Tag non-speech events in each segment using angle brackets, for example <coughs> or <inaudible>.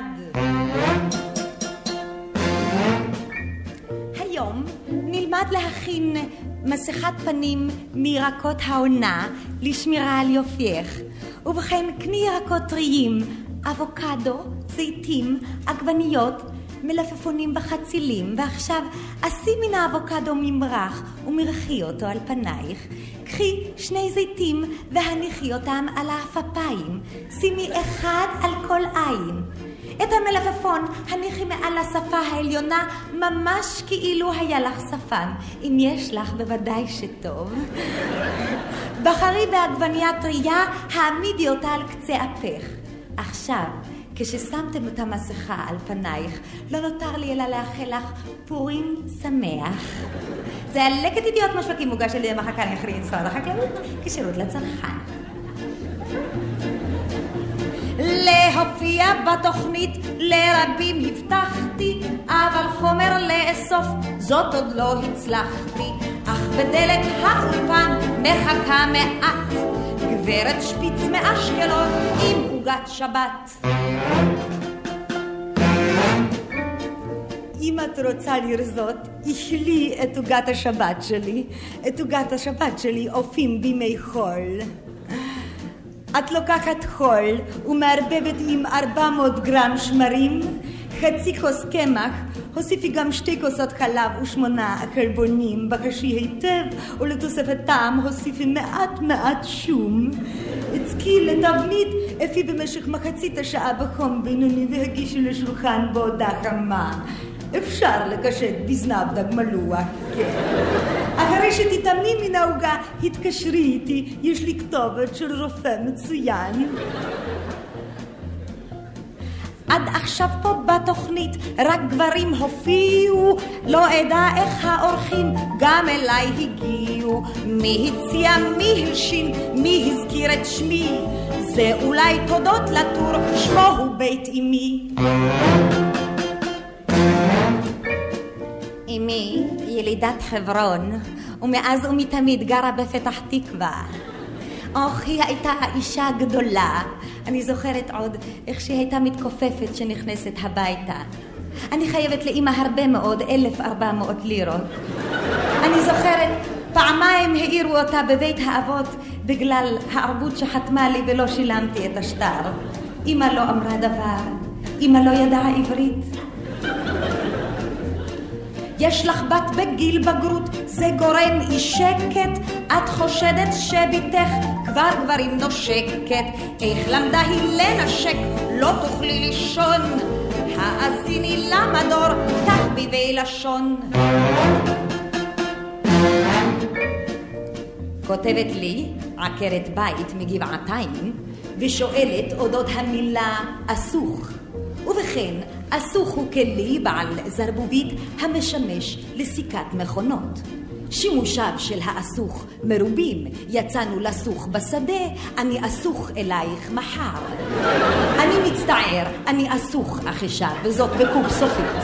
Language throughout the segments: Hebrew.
מיד. היום נלמד להכין מסכת פנים מירקות העונה לשמירה על יופייך. ובכן, קני ירקות טריים, אבוקדו, זיתים, עגבניות, מלפפונים בחצילים, ועכשיו עשי מן האבוקדו ממרח ומרחי אותו על פנייך. קחי שני זיתים והניחי אותם על האפפיים. שימי אחד על כל עין. את המלפפון הניחי מעל השפה העליונה ממש כאילו היה לך שפם. אם יש לך, בוודאי שטוב. בחרי בעגבנייה טרייה, העמידי אותה על קצה אפך. עכשיו, כששמתם את המסכה על פנייך, לא נותר לי אלא לאחל לך פורים שמח. זה הלקט ידיעות משווקים מוגש על ידי מחלקה למחקרים משרד החקלאות כשירות לצרכן. להופיע בתוכנית לרבים הבטחתי, אבל חומר לאסוף זאת עוד לא הצלחתי. אך בדלת האולפן מחכה מעט גברת שפיץ מאשקלון עם עוגת שבת. אם את רוצה לרזות, אכלי את עוגת השבת שלי. את עוגת השבת שלי אופים בימי חול. את לוקחת חול ומערבבת עם 400 גרם שמרים, חצי כוס קמח, הוסיפי גם שתי כוסות חלב ושמונה חלבונים, בחשי היטב, ולתוספת טעם הוסיפי מעט מעט שום. הצקי לתבנית, אפי במשך מחצית השעה בחום בינוני והגישי לשולחן בעודה חמה. אפשר לקשט בזנב דג מלוח, כן. אחרי שתתאמני מן העוגה, התקשרי איתי, יש לי כתובת של רופא מצוין. עד עכשיו פה בתוכנית רק גברים הופיעו, לא אדע איך האורחים גם אליי הגיעו. מי הציע, מי הלשין, מי הזכיר את שמי, זה אולי תודות לטור, שמו הוא בית אמי. אמי ילידת חברון, ומאז ומתמיד גרה בפתח תקווה. אוח, היא הייתה האישה הגדולה. אני זוכרת עוד איך שהיא הייתה מתכופפת כשנכנסת הביתה. אני חייבת לאימא הרבה מאוד, 1,400 לירות. אני זוכרת, פעמיים העירו אותה בבית האבות בגלל הערבות שחתמה לי ולא שילמתי את השטר. אימא לא אמרה דבר, אימא לא ידעה עברית. יש לך בת בגיל בגרות, זה גורם אי שקט, את חושדת שביתך כבר גברים נושקת, איך למדה היא לנשק, לא תוכלי לישון, האזיני למדור, תחביבי לשון. כותבת לי עקרת בית מגבעתיים, ושואלת אודות המילה אסוך. ובכן, הוא כלי בעל זרבובית המשמש לסיכת מכונות. שימושיו של האסוך מרובים, יצאנו לסוך בשדה, אני אסוך אלייך מחר. אני מצטער, אני אסוך עכשיו, וזאת בקוף סופית.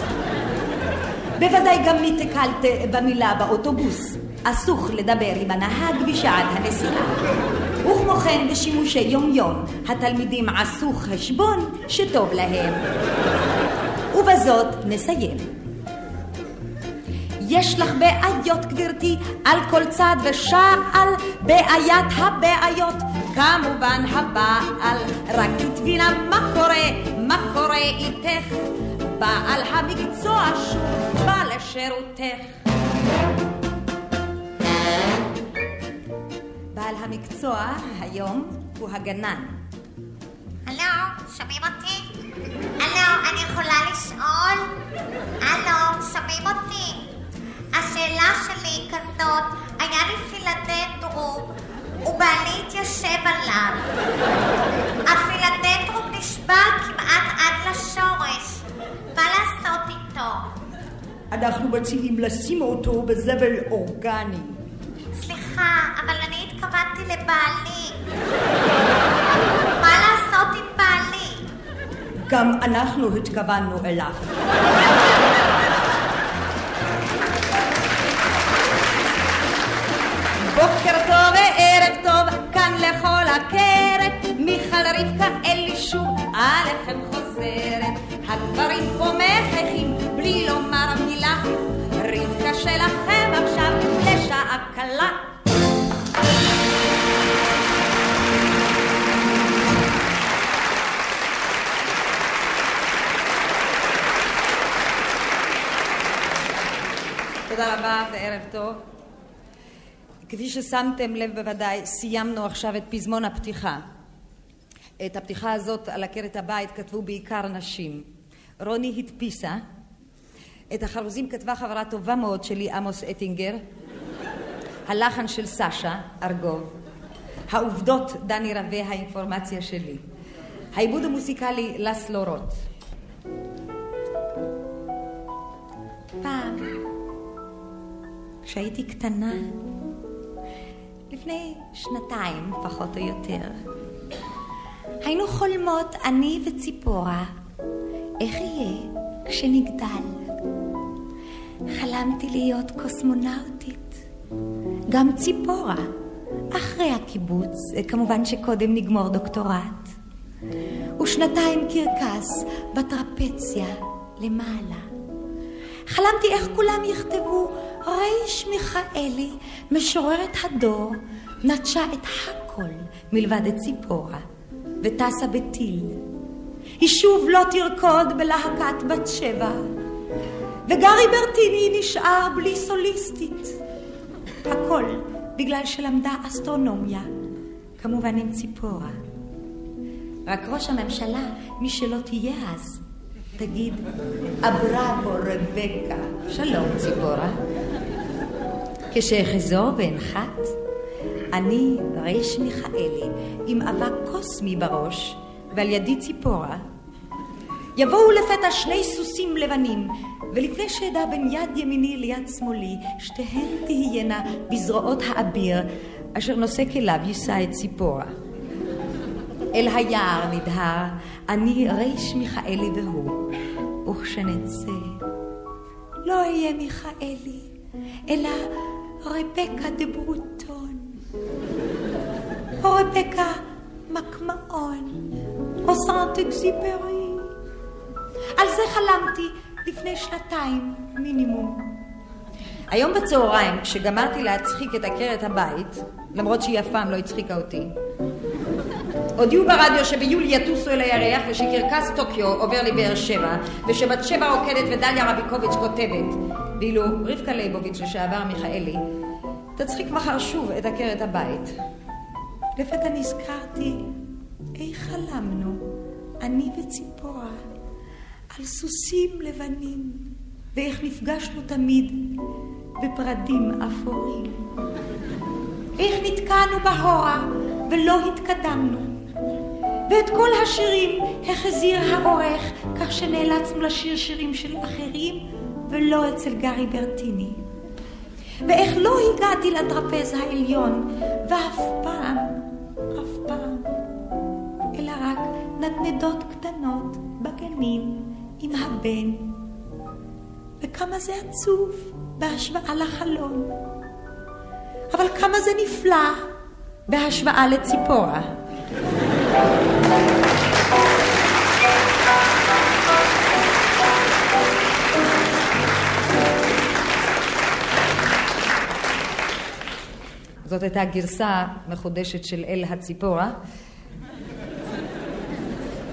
בוודאי גם נתקלת במילה באוטובוס, אסוך לדבר עם הנהג בשעת הנסיעה. וכמו כן בשימושי יומיום, התלמידים עשו חשבון שטוב להם. ובזאת נסיים. יש לך בעיות גברתי על כל צד ושעל בעיית הבעיות כמובן הבעל רק תבינה מה קורה מה קורה איתך בעל המקצוע שוב בא לשירותך בעל המקצוע היום הוא הגנן. הלו, שומעים אותי? הלו, אני יכולה לשאול? הלו, שומעים אותי? השאלה שלי היא כזאת, היה לי פילדנדרום, ובעלי התיישב עליו. הפילדנדרום נשבר כמעט עד לשורש. מה לעשות איתו? אנחנו מציעים לשים אותו בזבל אורגני. סליחה, אבל אני התכוונתי לבעלי. גם אנחנו התכוונו אליו. בוקר טוב וערב טוב, כאן לכל הכרת, מיכל רבקה אלי שוב, עליכם חוזרת. הגברים פה מחייכים, בלי לומר מילה, רבקה שלכם עכשיו לשעה קלה. תודה רבה וערב טוב. כפי ששמתם לב בוודאי, סיימנו עכשיו את פזמון הפתיחה. את הפתיחה הזאת על עקרת הבית כתבו בעיקר נשים. רוני הדפיסה, את החרוזים כתבה חברה טובה מאוד שלי, עמוס אטינגר, הלחן של סשה ארגוב, העובדות דני רווה, האינפורמציה שלי, העיבוד המוסיקלי לסלו רוט. פעם, כשהייתי קטנה, לפני שנתיים פחות או יותר, היינו חולמות, אני וציפורה, איך יהיה כשנגדל. חלמתי להיות קוסמונאוטית, גם ציפורה, אחרי הקיבוץ, כמובן שקודם נגמור דוקטורט. ושנתיים קרקס בטרפציה למעלה. חלמתי איך כולם יכתבו ריש מיכאלי, משוררת הדור, נטשה את הכל מלבד את ציפורה, וטסה בטיל. היא שוב לא תרקוד בלהקת בת שבע, וגרי ברטיני נשאר בלי סוליסטית. הכל בגלל שלמדה אסטרונומיה, כמובן עם ציפורה. רק ראש הממשלה, מי שלא תהיה אז, תגיד, אבראבו רבקה, שלום ציפורה. כשאחזור ואנחת, אני ריש מיכאלי עם אבק קוסמי בראש ועל ידי ציפורה. יבואו לפתע שני סוסים לבנים, ולפני שאדע בין יד ימיני ליד שמאלי, שתיהן תהיינה בזרועות האביר, אשר נושא כליו יישא את ציפורה. אל היער נדהר, אני ריש מיכאלי והוא, וכשנצא, לא אהיה מיכאלי, אלא רבקה דה ברוטון, או רבקה מקמאון, או סנט אקזיפרי. על זה חלמתי לפני שנתיים מינימום. היום בצהריים, כשגמרתי להצחיק את עקרת הבית, למרות שהיא אף פעם לא הצחיקה אותי, הודיעו ברדיו שביולי יטוסו אל הירח ושקרקס טוקיו עובר לבאר שבע ושבת שבע רוקדת ודליה רביקוביץ' כותבת ואילו רבקה ליבוביץ' לשעבר מיכאלי תצחיק מחר שוב את עקרת הבית. לפתע נזכרתי איך חלמנו, אני וציפורה, על סוסים לבנים ואיך נפגשנו תמיד בפרדים אפורים. איך נתקענו בהורה ולא התקדמנו. ואת כל השירים החזיר העורך, כך שנאלצנו לשיר שירים של אחרים ולא אצל גרי ברטיני. ואיך לא הגעתי לטרפז העליון, ואף פעם, אף פעם, אלא רק נדנדות קטנות בגנים עם הבן. וכמה זה עצוב בהשוואה לחלום. אבל כמה זה נפלא בהשוואה לציפורה. זאת הייתה גרסה מחודשת של אל הציפורה.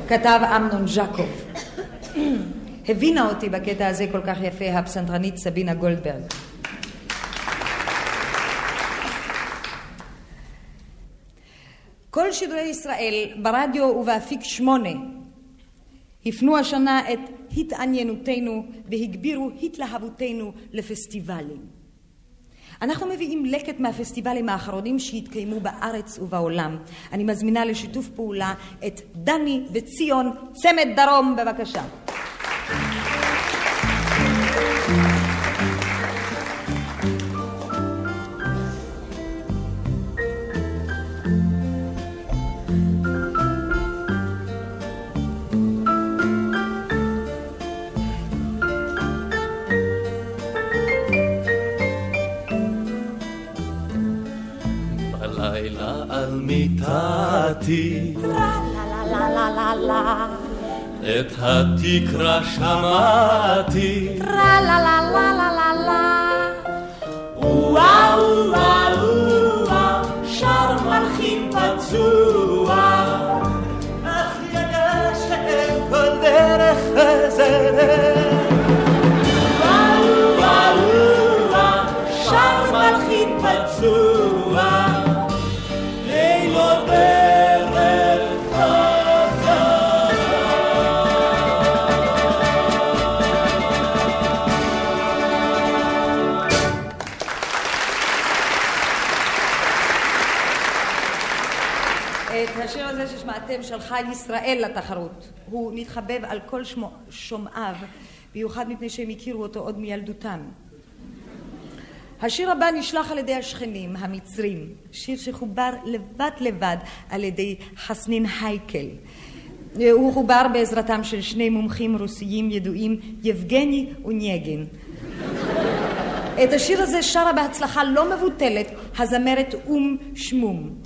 כתב אמנון ז'קוב. הבינה אותי בקטע הזה כל כך יפה הפסנתרנית סבינה גולדברג. כל שידורי ישראל ברדיו ובאפיק שמונה הפנו השנה את התעניינותנו והגבירו התלהבותנו לפסטיבלים. אנחנו מביאים לקט מהפסטיבלים האחרונים שהתקיימו בארץ ובעולם. אני מזמינה לשיתוף פעולה את דני וציון, צמד דרום, בבקשה. מיטתי. את התקרה שמעתי. וואה וואה וואה שר מלחין פצוע שמעתם שלחה ישראל לתחרות. הוא נתחבב על כל שומעיו, במיוחד מפני שהם הכירו אותו עוד מילדותם. השיר הבא נשלח על ידי השכנים, המצרים, שיר שחובר לבד לבד על ידי חסנין הייקל. הוא חובר בעזרתם של שני מומחים רוסיים ידועים, יבגני ונייגין. את השיר הזה שרה בהצלחה לא מבוטלת הזמרת אום שמום.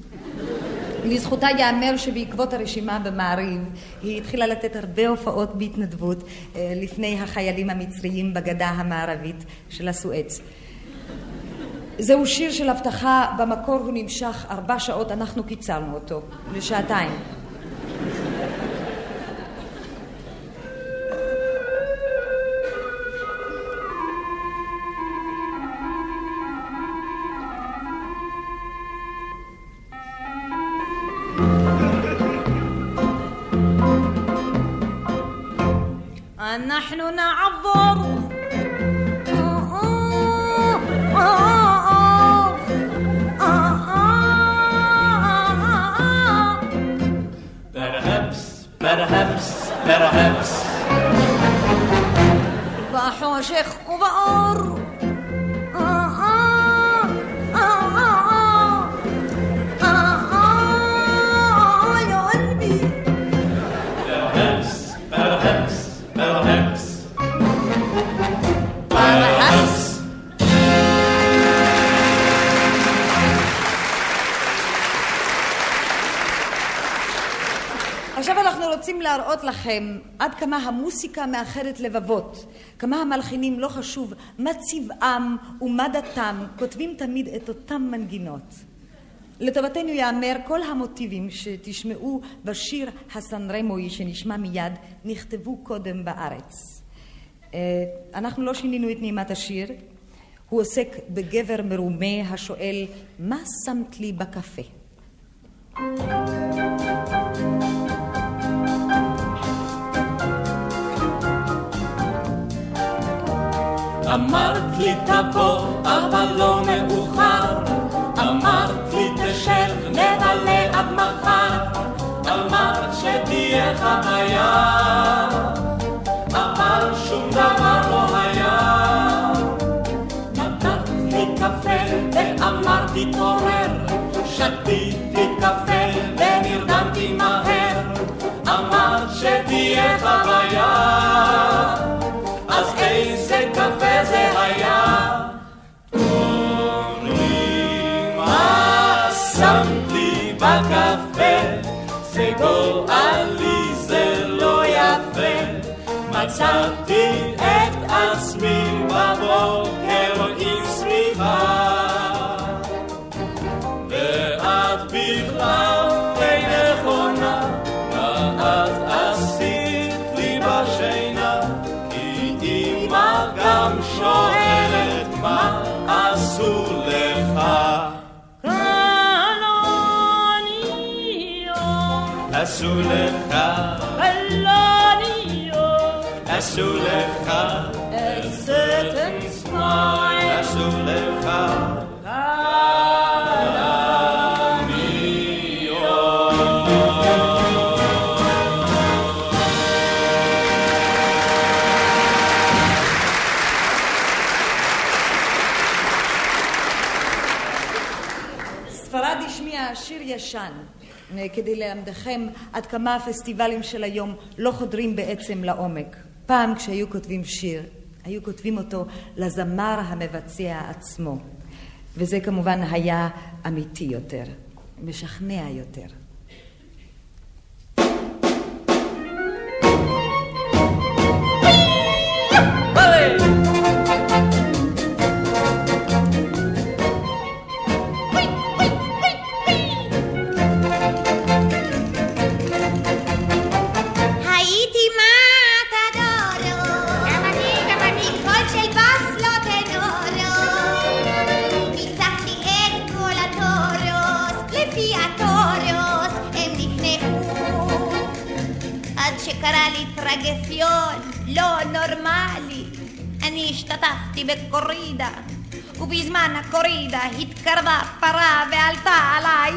לזכותה ייאמר שבעקבות הרשימה במעריב היא התחילה לתת הרבה הופעות בהתנדבות אה, לפני החיילים המצריים בגדה המערבית של הסואץ. זהו שיר של הבטחה, במקור הוא נמשך ארבע שעות, אנחנו קיצרנו אותו לשעתיים. نحن نعبر Perhaps, perhaps. بحوشخ وبقر להראות לכם עד כמה המוסיקה מאחדת לבבות, כמה המלחינים, לא חשוב מה צבעם ומה דתם, כותבים תמיד את אותם מנגינות. לטובתנו ייאמר, כל המוטיבים שתשמעו בשיר הסן רמואי שנשמע מיד, נכתבו קודם בארץ. אה, אנחנו לא שינינו את נעימת השיר, הוא עוסק בגבר מרומה השואל, מה שמת לי בקפה? אמרת לי תבוא, אבל לא מאוחר. אמרת לי תשב, נבלה עד מחר. אמרת שתהיה חוויה, אבל שום דבר לא היה. נתת לי קפה ואמרת תתעורר, שתיתי קפה ונרדמתי מהר. אמרת שתהיה חוויה. מצאתי את עצמי בבוקר עם סביבה, ואת בכלל אינך עונה, מה את עשית לי בשינה? גם שואלת מה עשו לך. עשו לך, לך, a certain smile. השמיע שיר ישן אה, כדי ללמדכם עד כמה הפסטיבלים של היום לא חודרים בעצם לעומק. פעם כשהיו כותבים שיר, היו כותבים אותו לזמר המבצע עצמו. וזה כמובן היה אמיתי יותר, משכנע יותר. הייתי مليون لون نورمالي أني اشتطفت بالكوريدا وفي زمان الكوريدا يتكرضى برا بالطالع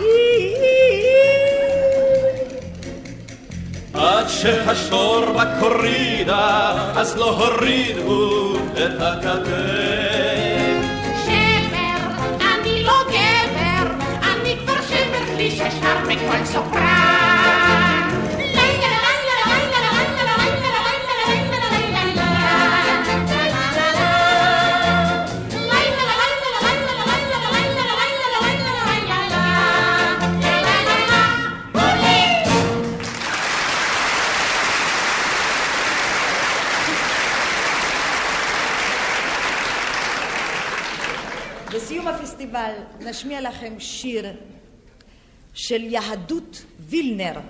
עד שהשור בקורידה, אז לא הורידו את הכתף. שבר, אני לא גבר, אני כבר שבר לי ששר בקול סופרן. נשמיע לכם שיר של יהדות וילנר.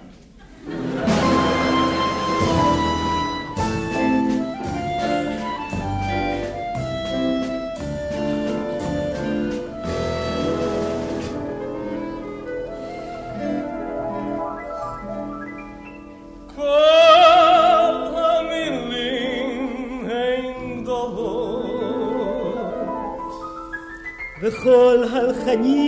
Rani.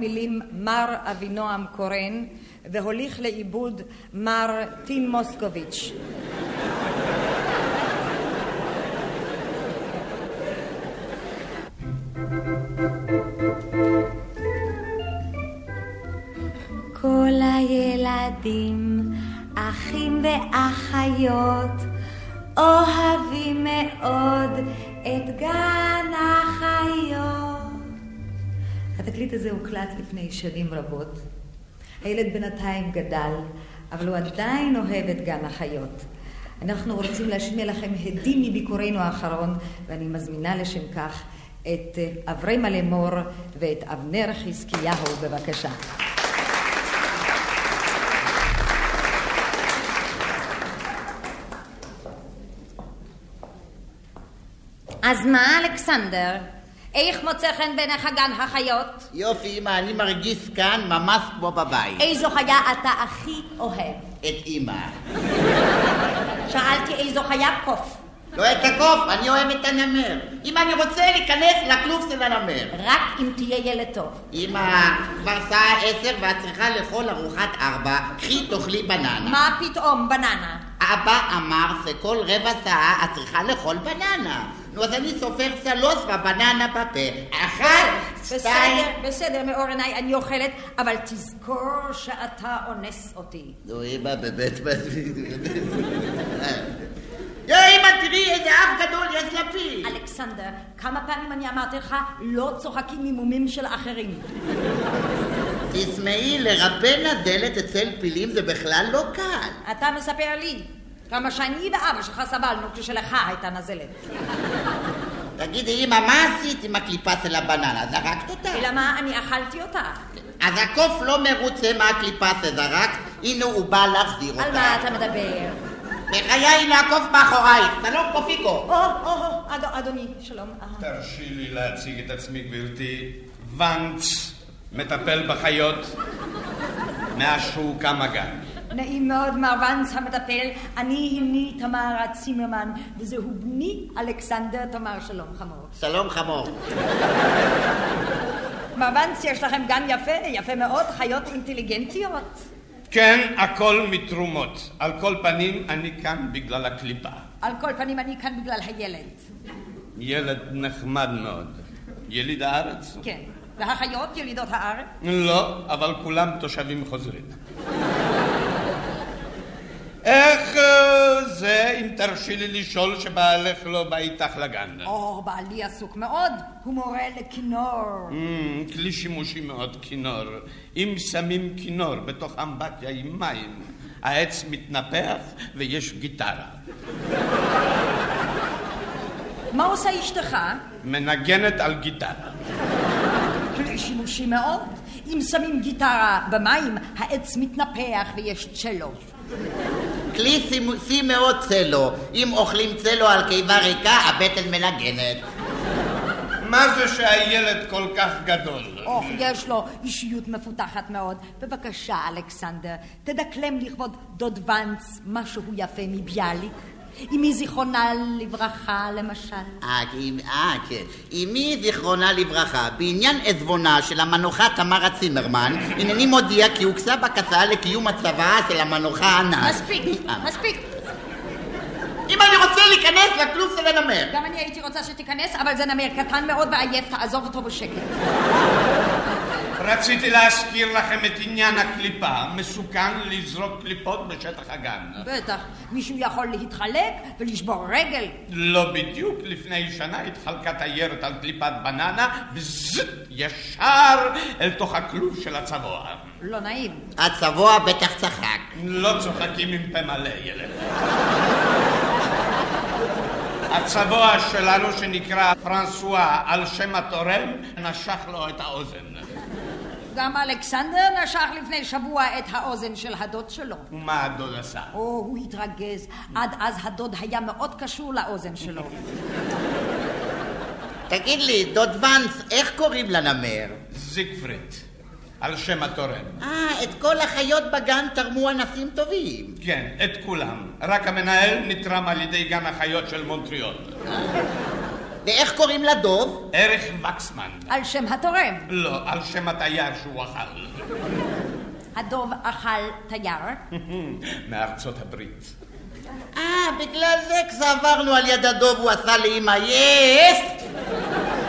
מילים מר אבינועם קורן והוליך לעיבוד מר טים מוסקוביץ'. כל הילדים, אחים ואחיות, התקליט הזה הוקלט לפני שנים רבות. הילד בינתיים גדל, אבל הוא עדיין אוהב את גן החיות. אנחנו רוצים להשמיע לכם הדים מביקורנו האחרון, ואני מזמינה לשם כך את אה, אברהם אלמור ואת אבנר חזקיהו, בבקשה. אז מה, אלכסנדר? איך מוצא חן בעיניך גן החיות? יופי, אמא, אני מרגיש כאן ממש כמו בבית. איזו חיה אתה הכי אוהב? את אמא. שאלתי איזו חיה קוף. לא את הקוף, אני אוהב את הנמר. אמא, אני רוצה להיכנס לכלוב של הנמר. רק אם תהיה ילד טוב. אמא, כבר שעה עשר ואת צריכה לאכול ארוחת ארבע, קחי תאכלי בננה. מה פתאום, בננה? אבא אמר שכל רבע שעה את צריכה לאכול בננה. נו, אז אני סופר שלוש ובננה בפה. אחת, שתיים... בסדר, בסדר, מאור עיניי אני אוכלת, אבל תזכור שאתה אונס אותי. נו, אמא, באמת... יא, אמא, תראי איזה אף גדול יש לפי. אלכסנדר, כמה פעמים אני אמרתי לך, לא צוחקים ממומים של אחרים. תשמעי, לרפא נזלת אצל פילים זה בכלל לא קל. אתה מספר לי כמה שאני ואבא שלך סבלנו כשלך הייתה נזלת. תגידי, אמא, מה עשית עם הקליפה של הבננה? זרקת אותה? אלא מה, אני אכלתי אותה. אז הקוף לא מרוצה מהקליפה שזרקת, הנה הוא בא להחזיר אותה. על מה אתה מדבר? בחיי, הנה הקוף מאחורייך, שלום קופיקו. או, או, או, אד- אדוני, שלום. אה. תרשי לי להציג את עצמי, גברתי. ואנץ, מטפל בחיות, מאז שהוקם הגן. נעים מאוד, מר ונץ המטפל. אני הני תמר צימרמן, וזהו בני אלכסנדר תמר שלום חמור. שלום חמור. מר ונץ, יש לכם גן יפה, יפה מאוד, חיות אינטליגנטיות. כן, הכל מתרומות. על כל פנים, אני כאן בגלל הקליפה. על כל פנים, אני כאן בגלל הילד. ילד נחמד מאוד. יליד הארץ? כן. והחיות ילידות הארץ? לא, אבל כולם תושבים חוזרים. איך אה, זה, אם תרשי לי לשאול, שבעלך לא בא איתך לגן? או, בעלי עסוק מאוד, הוא מורה לכינור. Mm, כלי שימושי מאוד, כינור. אם שמים כינור בתוך אמבטיה עם מים, העץ מתנפח ויש גיטרה. מה עושה אשתך? מנגנת על גיטרה. כלי שימושי מאוד. אם שמים גיטרה במים, העץ מתנפח ויש צ'לו. כלי סימוסי מאוד צלו. אם אוכלים צלו על קיבה ריקה, הבטן מנגנת. מה זה שהילד כל כך גדול? אוח, יש לו אישיות מפותחת מאוד. בבקשה, אלכסנדר, תדקלם לכבוד דוד ונץ משהו יפה מביאליק. אמי זיכרונה לברכה, למשל. אה, אה, כן. אמי זיכרונה לברכה, בעניין עזבונה של המנוחה תמרה צימרמן, הנני מודיע כי הוגשה בקשה לקיום הצוואה של המנוחה הנ"ל. מספיק, אה, מספיק. אם אני רוצה להיכנס לכלוב של הנמר. גם אני הייתי רוצה שתיכנס, אבל זה נמר קטן מאוד ועייף, תעזוב אותו בשקט. רציתי להזכיר לכם את עניין הקליפה. מסוכן לזרוק קליפות בשטח הגן. בטח, מישהו יכול להתחלק ולשבור רגל. לא בדיוק, לפני שנה התחלקה תיירת על קליפת בננה, וזט, ישר אל תוך הכלוב של הצבוע. לא נעים. הצבוע בטח צחק. לא צוחקים עם פה מלא, ילד. הצבוע שלנו שנקרא פרנסואה על שם התורם, נשך לו את האוזן. גם אלכסנדר נשך לפני שבוע את האוזן של הדוד שלו. ומה הדוד עשה? או, הוא התרגז. עד אז הדוד היה מאוד קשור לאוזן שלו. <laughs> תגיד לי, דוד ונס, איך קוראים לנמר? זיגפריד, על שם התורם. אה, את כל החיות בגן תרמו אנשים טובים. כן, את כולם. רק המנהל נתרם על ידי גן החיות של מונטריאול. <laughs> ואיך קוראים לדוב? ערך וקסמן. על שם התורם. לא, על שם התייר שהוא אכל. הדוב אכל תייר. מארצות הברית. אה, בגלל זה כשעברנו על יד הדוב הוא עשה לאמא יס!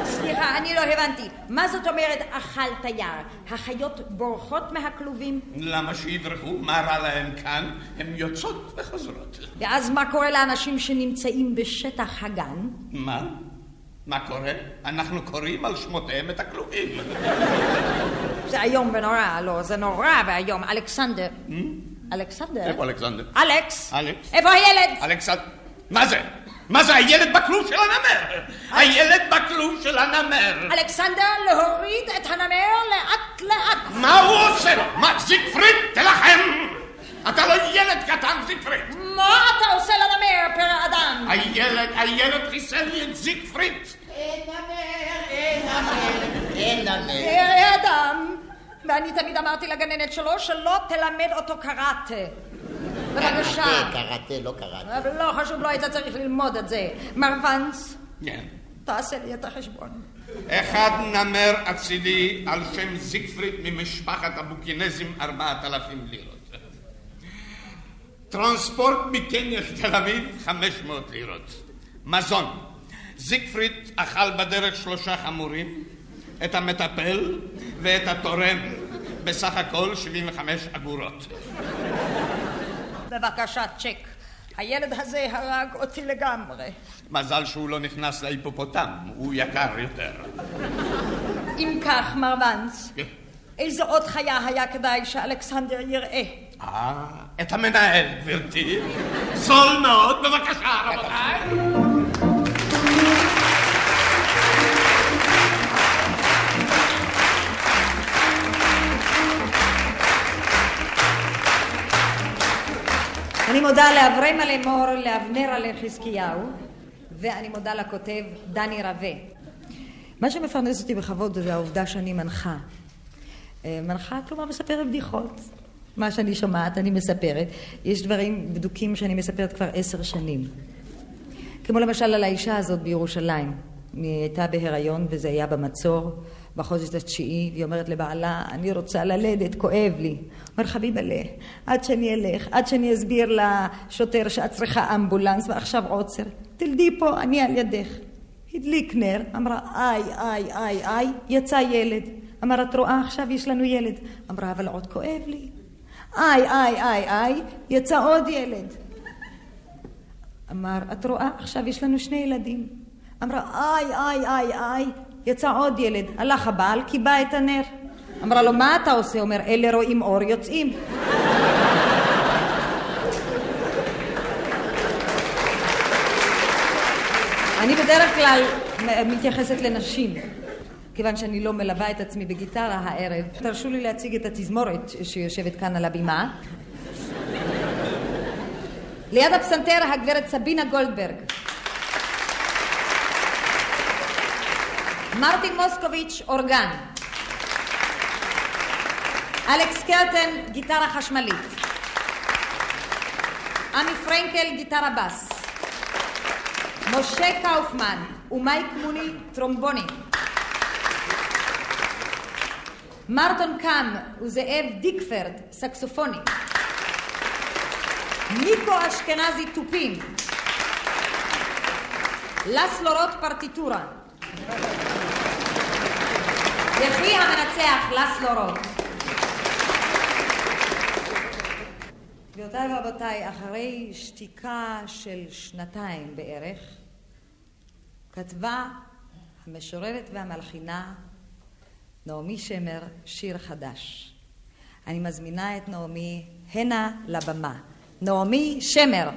סליחה, אני לא הבנתי. מה זאת אומרת אכל תייר? החיות בורחות מהכלובים? למה שיברחו? מה רע להם כאן? הן יוצאות וחוזרות. ואז מה קורה לאנשים שנמצאים בשטח הגן? מה? מה קורה? אנחנו קוראים על שמותיהם את הכלובים. זה איום ונורא, לא, זה נורא ואיום. אלכסנדר, אלכסנדר? איפה אלכסנדר? אלכס! אלכס? איפה הילד? אלכסנדר? מה זה? מה זה הילד בכלוב של הנמר? הילד בכלוב של הנמר. אלכסנדר, להוריד את הנמר לאט לאט. מה הוא עושה לו? מה, זיגפריד, תלחם! אתה לא ילד קטן, זיגפריד. מה אתה עושה לנמר, פרא אדם? הילד, הילד חיסל לי את זיגפריד. אין נמר, אין נמר, אין נמר. פרא אדם. ואני תמיד אמרתי לגננת שלו שלא תלמד אותו קראטה. בבקשה. קראטה, קראטה, לא קראטה. אבל לא חשוב, לא היית צריך ללמוד את זה. מר ונס, כן. תעשה לי את החשבון. אחד נמר אצילי על שם זיגפריד ממשפחת הבוקינזים ארבעת אלפים לירות. טרנספורט מקניה לתל אביב חמש מאות לירות. מזון זיגפריד אכל בדרך שלושה חמורים, את המטפל ואת התורם, בסך הכל 75 אגורות. בבקשה, צ'ק. הילד הזה הרג אותי לגמרי. מזל שהוא לא נכנס להיפופוטם, הוא יקר יותר. אם כך, מר ונס, איזו עוד חיה היה כדאי שאלכסנדר יראה? אה, את המנהל, גברתי. זול מאוד, בבקשה, רבותיי. אני מודה לאברמה לאמור, לאבנר עלי חזקיהו, ואני מודה לכותב דני רווה. מה שמפרנס אותי בכבוד זה העובדה שאני מנחה. אה, מנחה, כלומר מספרת בדיחות. מה שאני שומעת, אני מספרת. יש דברים בדוקים שאני מספרת כבר עשר שנים. כמו למשל על האישה הזאת בירושלים. היא הייתה בהיריון וזה היה במצור בחודש התשיעי, והיא אומרת לבעלה, אני רוצה ללדת, כואב לי. אומר חביבלה, עד שאני אלך, עד שאני אסביר לשוטר שאת צריכה אמבולנס ועכשיו עוצר, תלדי פה, אני על ידך. הדליק נר, אמרה איי, איי, איי, איי, יצא ילד. אמר, את רואה עכשיו יש לנו ילד. אמרה, אבל עוד כואב לי. איי, איי, איי, איי, יצא עוד ילד. אמר, את רואה, עכשיו יש לנו שני ילדים. אמרה, איי, איי, איי, איי, יצא עוד ילד. הלך הבעל, קיבע את הנר. אמרה לו, מה אתה עושה? אומר, אלה רואים אור, יוצאים. אני בדרך כלל מתייחסת לנשים, כיוון שאני לא מלווה את עצמי בגיטרה הערב. תרשו לי להציג את התזמורת שיושבת כאן על הבימה. ליד הפסנתר הגברת סבינה גולדברג. מרטין מוסקוביץ', אורגן. אלכס קרטן, גיטרה חשמלית. עמי פרנקל, גיטרה בס. משה קאופמן ומייק מוני, טרומבונים. מרטון קאם וזאב דיקפרד, סקסופונים. ניקו אשכנזי תופים. לס לורות פרטיטורה. יחי המנצח לס לורות. גבירותיי ורבותיי, אחרי שתיקה של שנתיים בערך, כתבה המשוררת והמלחינה נעמי שמר שיר חדש. אני מזמינה את נעמי הנה לבמה. נעמי שמר.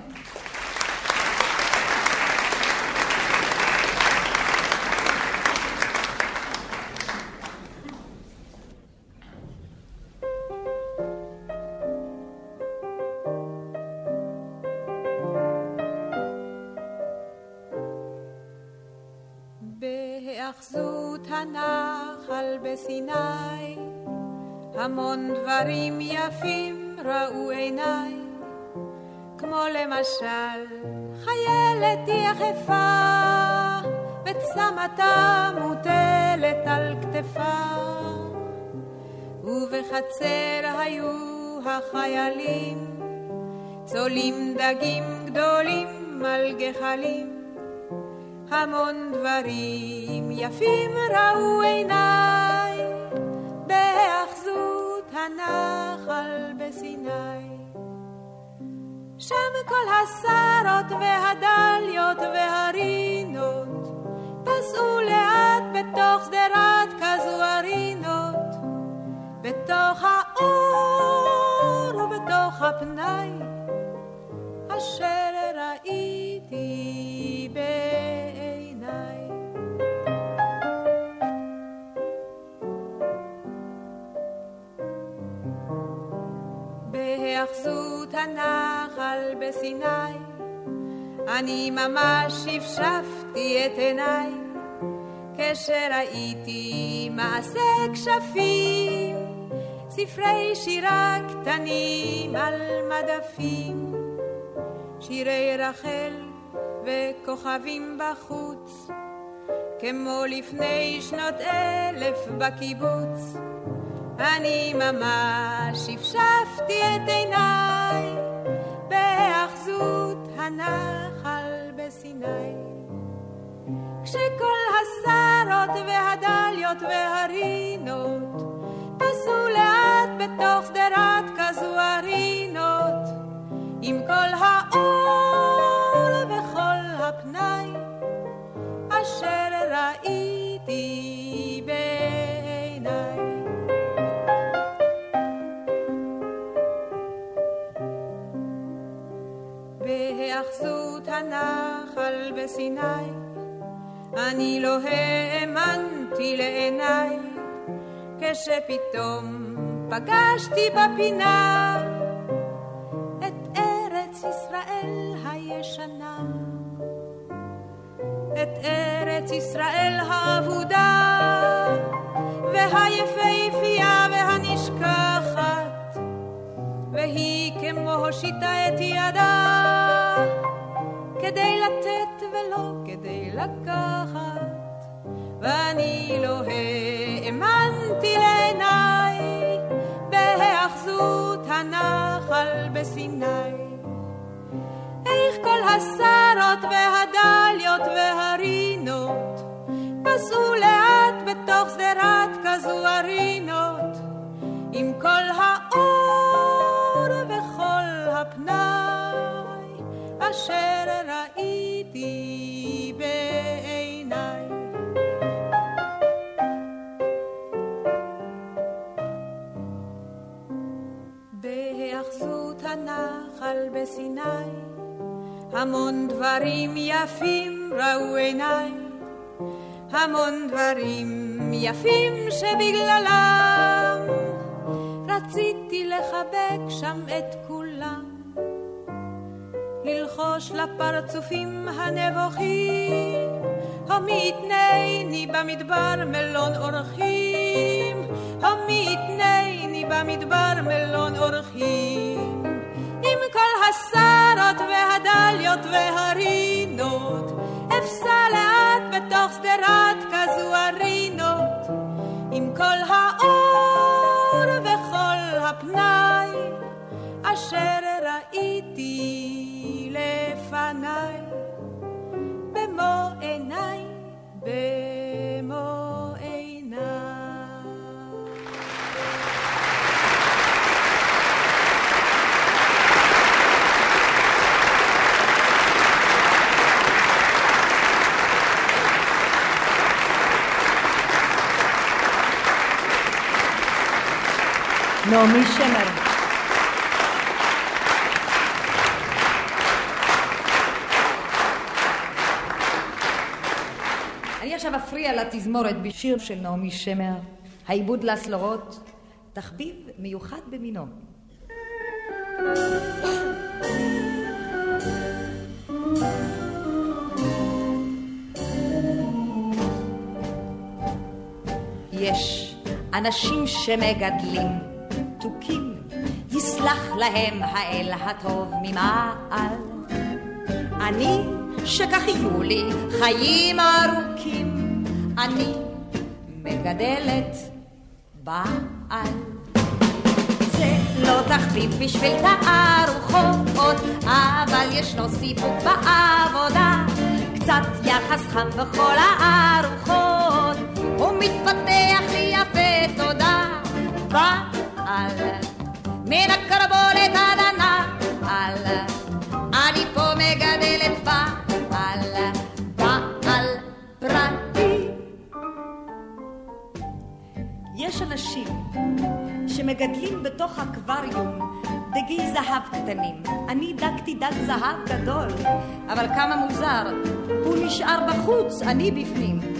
למשל חיילת יחפה, וצמתה מוטלת על כתפה, ובחצר היו החיילים, צולים דגים גדולים על גחלים. המון דברים יפים ראו עיניי בהאחזות הנחל בסיני. שם כל השרות והדליות והרינות פסעו לאט בתוך שדרת כזו הרינות בתוך האור ובתוך בתוך הפנאי אשר ראיתי בעיניי. בהאחזות הנחל בסיני. אני ממש שפשפתי את עיניי. כשראיתי מעשה כשפים ספרי שירה קטנים על מדפים. שירי רחל וכוכבים בחוץ כמו לפני שנות אלף בקיבוץ. אני ממש שפשפתי את עיניי בהאחזות הנחל בסיני. כשכל השרות והדליות והרינות פסו לאט בתוך שדרת כזו הרינות עם כל האור וכל הפנאי אשר ראיתי הנחל בסיני, אני לא האמנתי לעיניי, כשפתאום פגשתי בפינה כדי לקחת בסיני. המון דברים יפים ראו עיניי, המון דברים יפים שבגללם רציתי לחבק שם את כולם, ללחוש לפרצופים הנבוכים, המתנני במדבר מלון אורחים, המתנני במדבר מלון אורחים. נעמי שמר. אני עכשיו אפריע לתזמורת בשיר של נעמי שמר, העיבוד לאסלורות, תחביב מיוחד במינו. יש אנשים שמגדלים תוכים, יסלח להם האל הטוב ממעל. אני, שכך יהיו לי חיים ארוכים, אני מגדלת בעל. זה לא תחביב בשביל תערוכות, אבל ישנו סיפוק בעבודה. קצת יחס חם בכל הארוחות, ומתפתח לי יפה תודה. בעל, מן הקרבולת עד הנעל, אני פה מגדלת בעל, בעל פרטי. יש אנשים שמגדלים בתוך אקווריום דגי זהב קטנים. אני דגתי דג זהב גדול, אבל כמה מוזר, הוא נשאר בחוץ, אני בפנים.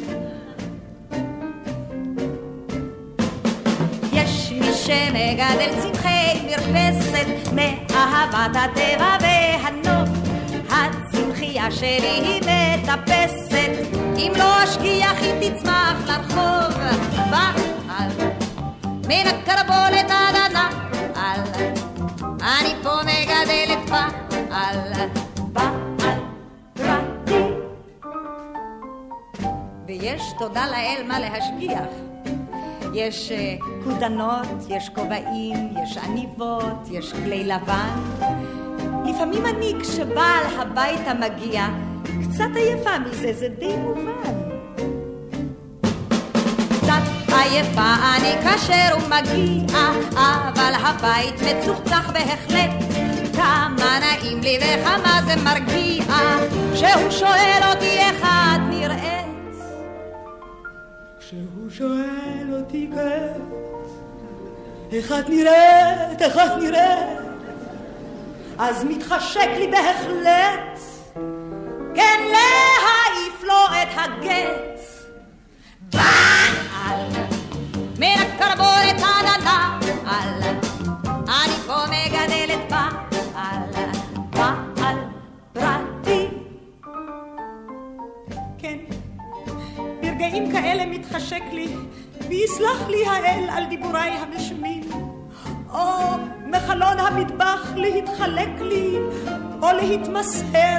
שמגדל צמחי מרפסת מאהבת הטבע והנוף. הצמחייה שלי היא מטפסת, אם לא אשגיח היא תצמח לרחוב. בעל מן הקרבולת עד הנעל, אני פה מגדלת בעל, בעל. ויש תודה לאל מה להשגיח. יש אה, כודנות, יש כובעים, יש עניבות, יש כלי לבן. לפעמים אני, כשבעל הביתה מגיע, קצת עייפה מזה, זה די מובן. קצת עייפה אני כאשר הוא מגיע, אבל הבית מצוחצח בהחלט. כמה נעים לי וכמה זה מרגיע, כשהוא שואל אותי איך את נראית. שואל אותי כעת, איך את נראית, איך את נראית, אז מתחשק לי בהחלט, כן להעיף לו את הגט. בעל, מן הקרבולת עד הנעל, אני פה מגדלת בעל, ברגעים כאלה מתחשק לי, ויסלח לי האל על דיבוריי המשונים. או מחלון המטבח להתחלק לי, או להתמסהר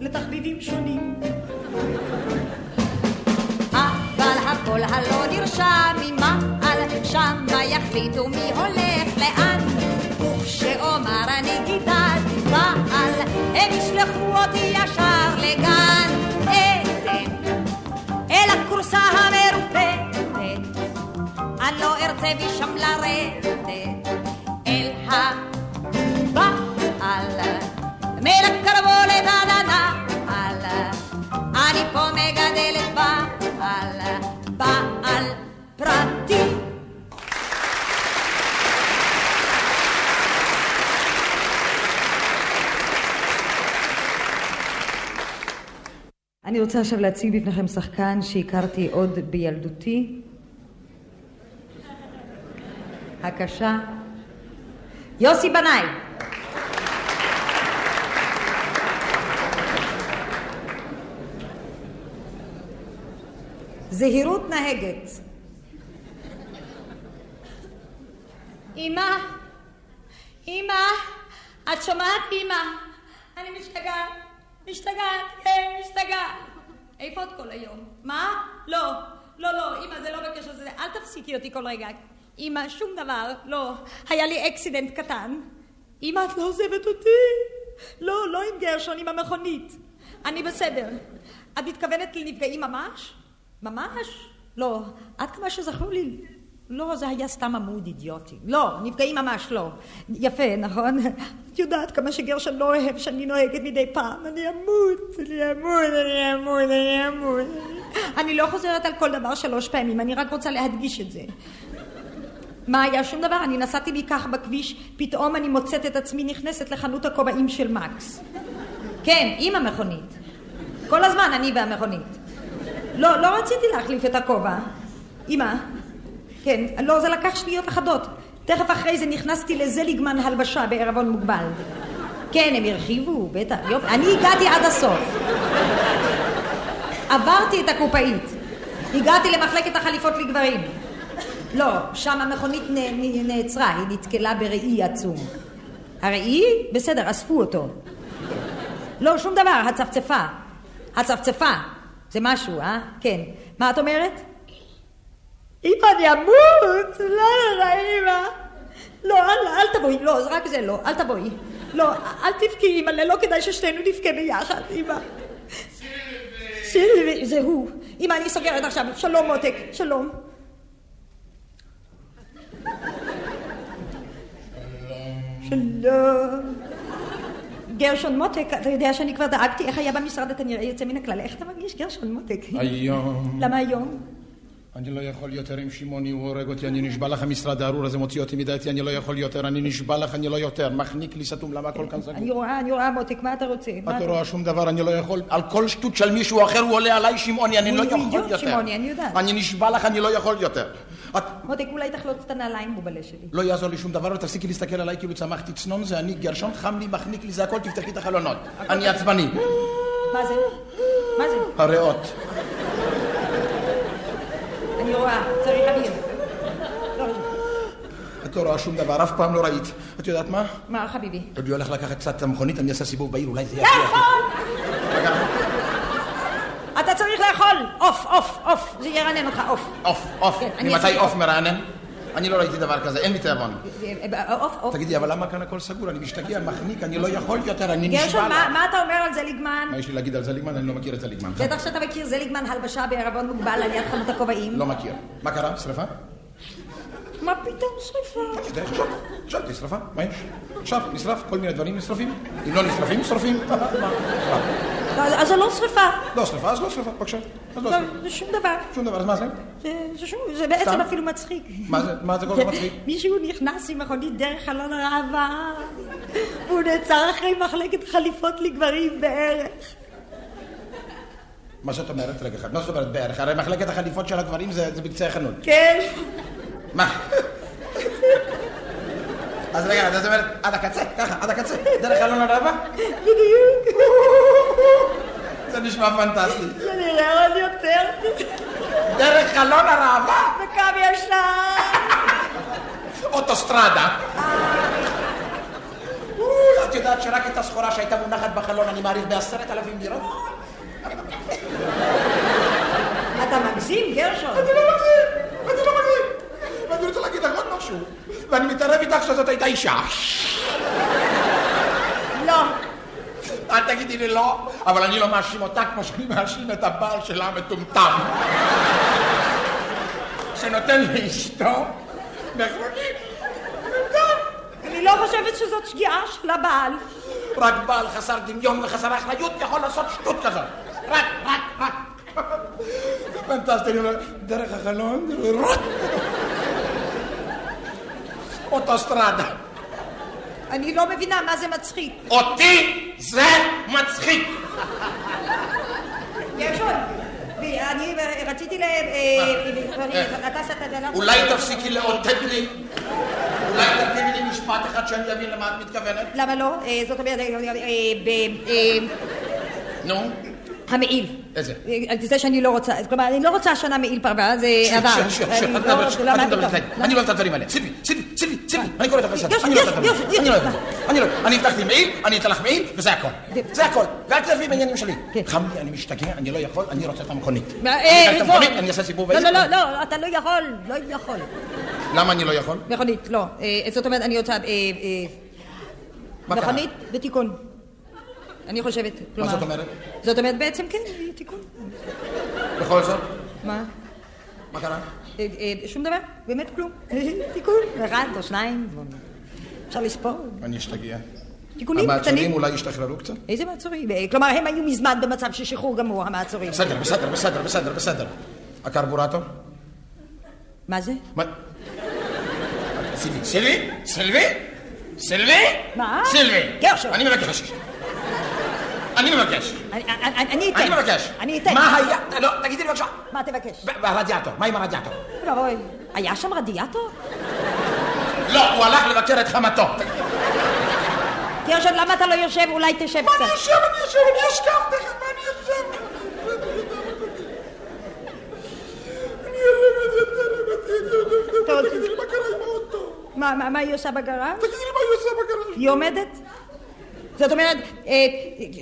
לתחביבים שונים. אבל הכל הלא נרשם ממעל, שמה יחליטו מי הולך לאן. וכשאומר אני גידלתי בעל, הם ישלחו אותי ישר המרופדת, אני לא ארצה משם לרדת, אל הבעל, מן הקרבולת עד הנעל, אני פה מגדלת בעל, בעל פרטי. אני רוצה עכשיו להציג בפניכם שחקן שהכרתי עוד בילדותי. הקשה. יוסי בנאי. זהירות נהגת. אמא, אמא, את שומעת אמא? אני משתגעת, משתגעת, כן, משתגעת. איפה את כל היום? מה? לא, לא, לא, אמא, זה לא בקשר לזה, אל תפסיקי אותי כל רגע. אמא, שום דבר, לא. היה לי אקסידנט קטן. אמא, את לא עוזבת אותי? לא, לא עם גרשון, עם המכונית. אני בסדר. את מתכוונת לנפגעים ממש? ממש? לא. עד כמה שזכור לי, לא, זה היה סתם עמוד אידיוטי. לא, נפגעים ממש לא. יפה, נכון? את יודעת כמה שגרשון לא אוהב שאני נוהגת מדי פעם. אני אמות, אני אמות, אני אמות, אני אמות. אני לא חוזרת על כל דבר שלוש פעמים, אני רק רוצה להדגיש את זה. מה היה? שום דבר. אני נסעתי לי כך בכביש, פתאום אני מוצאת את עצמי נכנסת לחנות הכובעים של מקס. כן, עם המכונית. כל הזמן אני והמכונית. לא, לא רציתי להחליף את הכובע. אמא, כן, לא, זה לקח שניות אחדות. תכף אחרי זה נכנסתי לזליגמן הלבשה בערבון מוגבל. כן, הם הרחיבו, בטח, יופי. אני הגעתי עד הסוף. עברתי את הקופאית. הגעתי למחלקת החליפות לגברים. לא, שם המכונית נ, נ, נעצרה, היא נתקלה בראי עצום. הראי? בסדר, אספו אותו. לא, שום דבר, הצפצפה. הצפצפה. זה משהו, אה? כן. מה את אומרת? אמא, אני אמות! לא, לא, לא, אמא. לא, אל, אל תבואי, לא, רק זה לא, אל תבואי. לא, אל תבכי, אמא, לא כדאי ששתינו נבכה ביחד, אמא. סילבי, זה הוא. אמא, אני סוגרת עכשיו. שלום, מותק, שלום. שלום. גרשון מותק, אתה יודע שאני כבר דאגתי איך היה במשרד, אתה נראה יוצא מן הכלל. איך אתה מרגיש, גרשון מותק? היום. למה היום? אני לא יכול יותר עם שמעוני, הוא הורג אותי, אני נשבע לך, המשרד הארור הזה מוציא אותי מדעתי, אני לא יכול יותר, אני נשבע לך, אני לא יותר. מחניק לי סתום, למה הכל כאן סגור? אני רואה, אני רואה, מותק, מה אתה רוצה? מה את לא רואה שום דבר, אני לא יכול. על כל שטות של מישהו אחר הוא עולה עליי שמעוני, אני לא הוא יכול אידיוט, יותר. שמעוני, אני יודעת. אני נשבע לך, אני לא יכול יותר. את מותק, אולי תחלוץ את הנעליים בובלה שלי. לא יעזור לי שום דבר, ותפסיקי להסתכל עליי כאילו צמחתי צנון, זה אני גרשון, חם לי, מחניק לי, זה הכל, תפתחי את החלונות. אני עצבני. מה זה? מה זה? הריאות. אני רואה, צריך אוויר. לא, את לא רואה שום דבר, אף פעם לא ראית. את יודעת מה? מה, חביבי? אני הולך לקחת קצת את המכונית, אני אעשה סיבוב בעיר, אולי זה. לי. לאכול! אתה צריך לאכול! עוף, עוף, עוף. זה ירענן אותך, עוף. עוף, עוף. כן, ממתי עוף מרענן? אני לא ראיתי דבר כזה, אין לי תיאבון. תגידי, אבל למה כאן הכל סגור? אני משתגע, מחניק, אני לא יכול יותר, אני נשבע גרשון. מה אתה אומר על זליגמן? מה יש לי להגיד על זליגמן? אני לא מכיר את זליגמן. בטח שאתה מכיר זליגמן הלבשה בערבון מוגבל על יד חנות הכובעים. לא מכיר. מה קרה? שרפה? מה פתאום שריפה? תראה, חשבתי, חשבתי, שרפה, מה יש? עכשיו, נשרף, כל מיני דברים נשרפים. אם לא נשרפים, שורפים. <laughs> נשרף. אז זה לא שריפה. לא שרפה, אז לא שרפה, בבקשה. אז לא לא. זה שום דבר. שום דבר, אז מה זה? זה- שום- זה בעצם? אפילו מצחיק. מה זה- מה זה כל כך מצחיק? <laughs> מישהו נכנס עם מכונית דרך חלון הראווה, והוא נעצר אחרי מחלקת חליפות לגברים בערך. מה זאת אומרת? רגע אחד, מה זאת אומרת בערך? הרי מחלקת החליפות של הגברים זה בקצה החנות. כן. מה? אז רגע, זאת אומרת, עד הקצה, ככה, עד הקצה, דרך חלון הראווה? בדיוק. זה נשמע פנטסטי. זה נראה עוד יותר. דרך חלון הראווה? בקו ישר. אוטוסטרדה. את יודעת שרק את הסחורה שהייתה מונחת בחלון אני מעריך בעשרת אלפים לירות? אתה מגזים, גרשון. אני לא מגזים. ואני רוצה להגיד לך עוד משהו, ואני מתערב איתך שזאת הייתה אישה. לא. אל תגידי לי לא, אבל אני לא מאשים אותה כמו שאני מאשים את הבעל שלה המטומטם. שנותן לאשתו מכונית. אני לא חושבת שזאת שגיאה של הבעל. רק בעל חסר דמיון וחסר אחריות יכול לעשות שטות כזאת. רק, רק, רק. פנטסטי, אני אומר, דרך החלון, רוט. אוטוסטרדה. אני לא מבינה מה זה מצחיק. אותי זה מצחיק. אני רציתי ל... אה, זה. אולי תפסיקי לאותת לי? אולי תגידי לי משפט אחד שאני אבין למה את מתכוונת? למה לא? אה, זאת אומרת, אה, אה, אה, נו, המעיל. איזה? אה, זה שאני לא רוצה, כלומר, אני לא רוצה השנה מעיל פרווה, זה עבר. אני לא- לא, לא אוהב את הדברים האלה. סיבי, סיבי, סיבי, סיבי, אני קורא אותך לסדר. יוסי, אני לא אוהב את הדברים. יוסי, אני לא אוהב. אני לא הבטחתי מעיל, אני אתן לך מעיל, וזה הכל. זה הכל. ואל תלוי בעניינים שלי. חם לי, אני משתגע, אני לא יכול, אני רוצה את המכונית. אני אה, אני אעשה סיבוב לא. לא, לא, לא, אתה לא יכול, לא יכול. למה אני לא יכול? מכונית, לא. אה, זאת אומרת, אני רוצה... מכונית בתיקון. אני חושבת, כלומר... זאת אומרת? זאת אומרת, בעצם כן, תיקון. בכל זאת, מה? מה קרה? אה, אה, שום דבר, באמת כלום. <laughs> תיקון, אחד או שניים, אפשר לספור. אני אשתגע. תיקונים המעצורים קטנים. אולי ישתחררו קצת? איזה מעצורים? אה, כלומר, הם היו מזמן במצב של שחרור גמור, המעצורים. בסדר, בסדר, בסדר, בסדר, בסדר. הקרבורטור? מה זה? מה? סילבי, סילבי? סילבי? סילבי? מה? סילבי. אני מבקש. אני מבקש. אני- אתן. אני מבקש. אני אתן. מה היה? לא, תגידי לי בבקשה. מה תבקש? והרדיאטור, מה עם הרדיאטור? לא, אוי, היה שם רדיאטור? לא, הוא הלך לבקר את חמתו. גרשון, למה אתה לא יושב? אולי תשב קצת. אני יושב, אני יושב, אני אשכב תכף, מה אני יושב? מה קרה עם האוטו. מה, מה, מה היא עושה בגרז'? תגידי לי מה היא עושה בגרז'. היא עומדת? זאת אומרת, אה,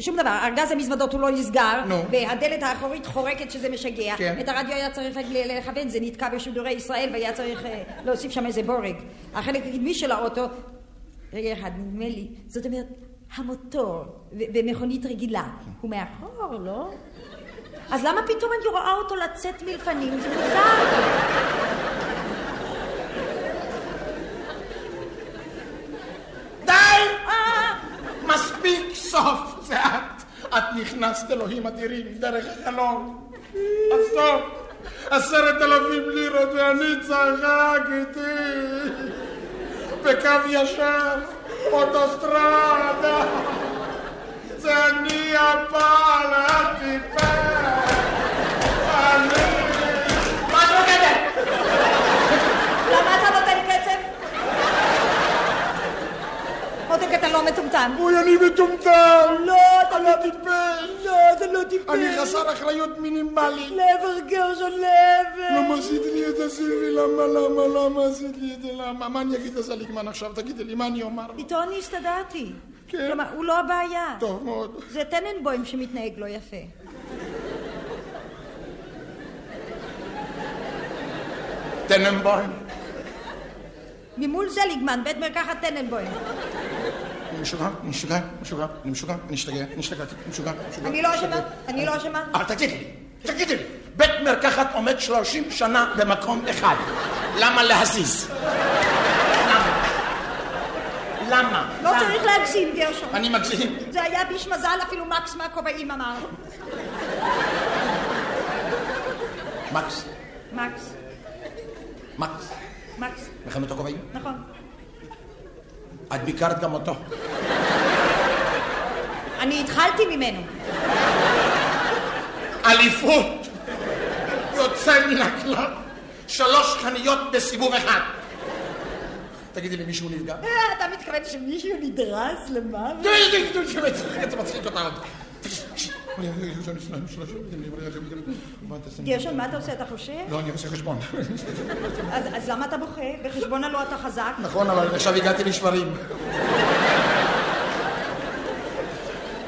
שום דבר, ארגז המזוודות הוא לא נסגר, נו. והדלת האחורית חורקת שזה משגע. כן. את הרדיו היה צריך לכוון, זה נתקע בשידורי ישראל והיה צריך אה, להוסיף שם איזה בורג. החלק הקדמי של האוטו, רגע אחד, נדמה לי, זאת אומרת, המוטור ו- במכונית רגילה, הוא מאחור, לא? אז למה פתאום אני רואה אותו לצאת מלפנים? זה מוזר. די! מספיק סוף, זה את. את נכנסת אלוהים אדירים דרך החלון. אז טוב. עשרת אלפים לירות ואני צחקתי בקו ישר, אוטוסטרדה זה אני הבעל הטיפש אני... מה את רוקדת? למה אתה נותן קצב? מותק, אתה לא מטומטם. אוי, אני מטומטם! לא, אתה לא טיפש! לא, אתה לא טיפש. אני חסר אחריות מינימלית. לעבר גרשון לעבר. למה עשית לי את זה, סילבי? למה, למה, למה עשית לי את זה? למה? מה אני אגיד לזליגמן עכשיו? תגידי לי, מה אני אומר? איתו אני הסתדרתי. כן. כלומר, הוא לא הבעיה. טוב מאוד. זה טננבוים שמתנהג לא יפה. טננבוים. ממול זליגמן, בית מרקחת טננבוים. אני משוגע, אני משוגע, משוגע, אני משוגע, אני אשתגע, אני השתגעתי, אני משוגע, משוגע. אני לא אשמה, אני לא אשמה. אבל תגידי לי, תגידי לי, בית מרקחת עומד 30 שנה במקום אחד. למה להזיז? למה? לא? צריך להגזים, גרשון. אני מגזים. זה היה ביש מזל, אפילו מקס מהכובעים אמר. מקס, מקס, מקס, מקס, מלחמת הכובעים? נכון. את ביקרת גם אותו. אני התחלתי ממנו. אליפות! יוצא מן הכלל. שלוש חניות בסיבוב אחד. תגידי לי, מישהו נפגע? אה, אתה מתכוון שמישהו נדרס למוות? זה מצחיק אותה עוד. גרשון, מה אתה עושה? אתה חושב? לא, אני עושה חשבון. אז למה אתה בוכה? בחשבון הלא אתה חזק? נכון, אבל עכשיו הגעתי לשברים.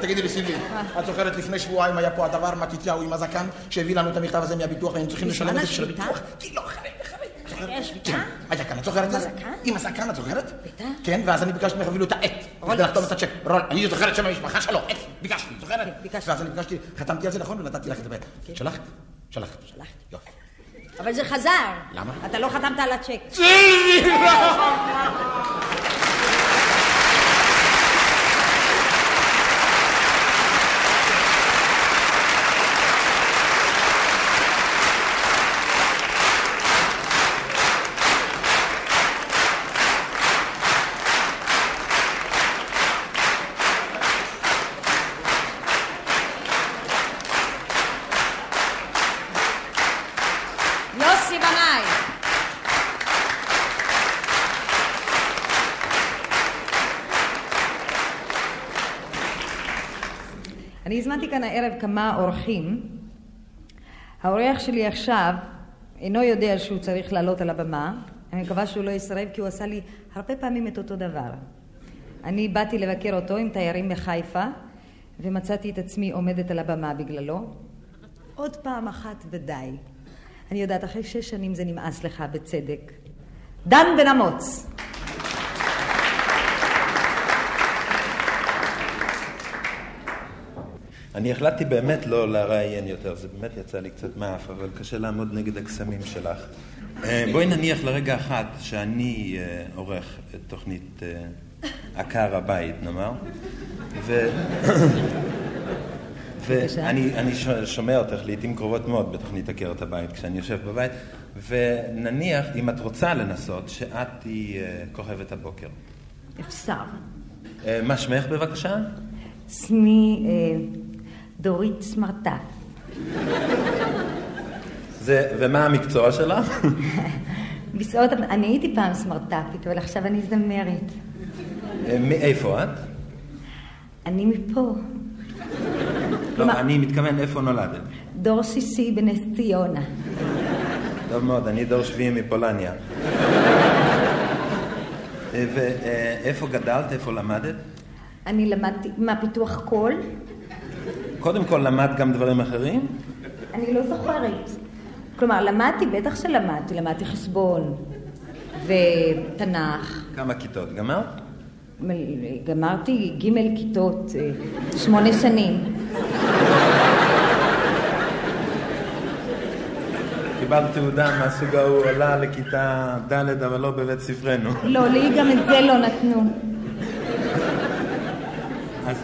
תגידי לי, סילבי, את זוכרת לפני שבועיים היה פה הדבר מתתיהו עם הזקן שהביא לנו את המכתב הזה מהביטוח והיינו צריכים לשלם את זה של? הביטוח? כי לא, אחרי, שביתה? כן, היה כאן, את זוכרת את זה? עם הזקן? את זוכרת? בטח. כן, ואז אני ביקשתי ממך אפילו את העט. רולקס. לחתום את הצ'ק. אני זוכרת שם המשפחה שלו, עט, ביקשתי, זוכרת? ביקשתי. ואז אני ביקשתי, חתמתי על זה נכון ונתתי לך את העט. שלחת? שלחת. שלחתי. יופי. אבל זה חזר. למה? אתה לא חתמת על הצ'ק. <laughs> סילבי! יוסי בנאי. אני הזמנתי כאן הערב כמה אורחים. האורח שלי עכשיו אינו יודע שהוא צריך לעלות על הבמה. אני מקווה שהוא לא יסרב כי הוא עשה לי הרבה פעמים את אותו דבר. אני באתי לבקר אותו עם תיירים מחיפה ומצאתי את עצמי עומדת על הבמה בגללו. עוד פעם אחת ודי. אני יודעת, אחרי שש שנים זה נמאס לך בצדק. דן בן אמוץ. אני החלטתי באמת לא לראיין יותר, זה באמת יצא לי קצת מאף, אבל קשה לעמוד נגד הקסמים שלך. אה, בואי נניח לרגע אחד שאני אה, עורך את תוכנית אה, עקר הבית, נאמר, ו... <coughs> ואני שומע אותך לעיתים קרובות מאוד בתוכנית עקרת הבית כשאני יושב בבית, ונניח, אם את רוצה לנסות, שאת תהיי אה, כוכבת הבוקר. אפשר. מה שמך בבקשה? שמי דורית סמרטף. זה, ומה המקצוע שלך? בשעות, אני הייתי פעם סמרטפית, אבל עכשיו אני זמרת. אה, מאיפה את? אני מפה, לא? אני מתכוון איפה נולדת. דור שישי בנס ציונה. טוב מאוד, אני דור שביעי מפולניה. אה, ואיפה גדלת? איפה למדת? אני למדתי, מה, פיתוח קול? קודם כל למדת גם דברים אחרים? אני לא זוכרת. כלומר, למדתי, בטח שלמדתי, למדתי חשבון ותנ"ך. כמה כיתות? גמרת? גמרתי ג' כיתות, אה, שמונה שנים. קיבלת תעודה מהסוג ההוא, עולה לכיתה ד' אבל לא בבית ספרנו. לא, לי גם את זה לא נתנו.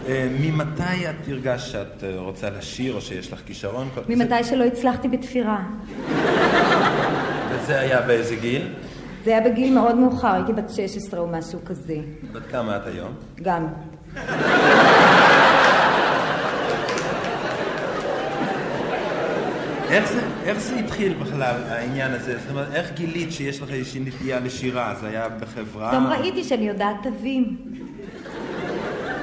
אה, ממתי את הרגשת שאת אה, רוצה לשיר, או שיש לך כישרון? ממתי שלא הצלחתי בתפירה. זה- וזה היה באיזה גיל? זה היה בגיל מאוד מאוחר, הייתי בת 16 או משהו כזה. בת כמה את היום? גם. איך זה, איך זה התחיל בכלל, העניין הזה? זאת אומרת, איך גילית שיש לך איזושהי נטייה לשירה? זה היה בחברה? גם ראיתי שאני יודעת תווים.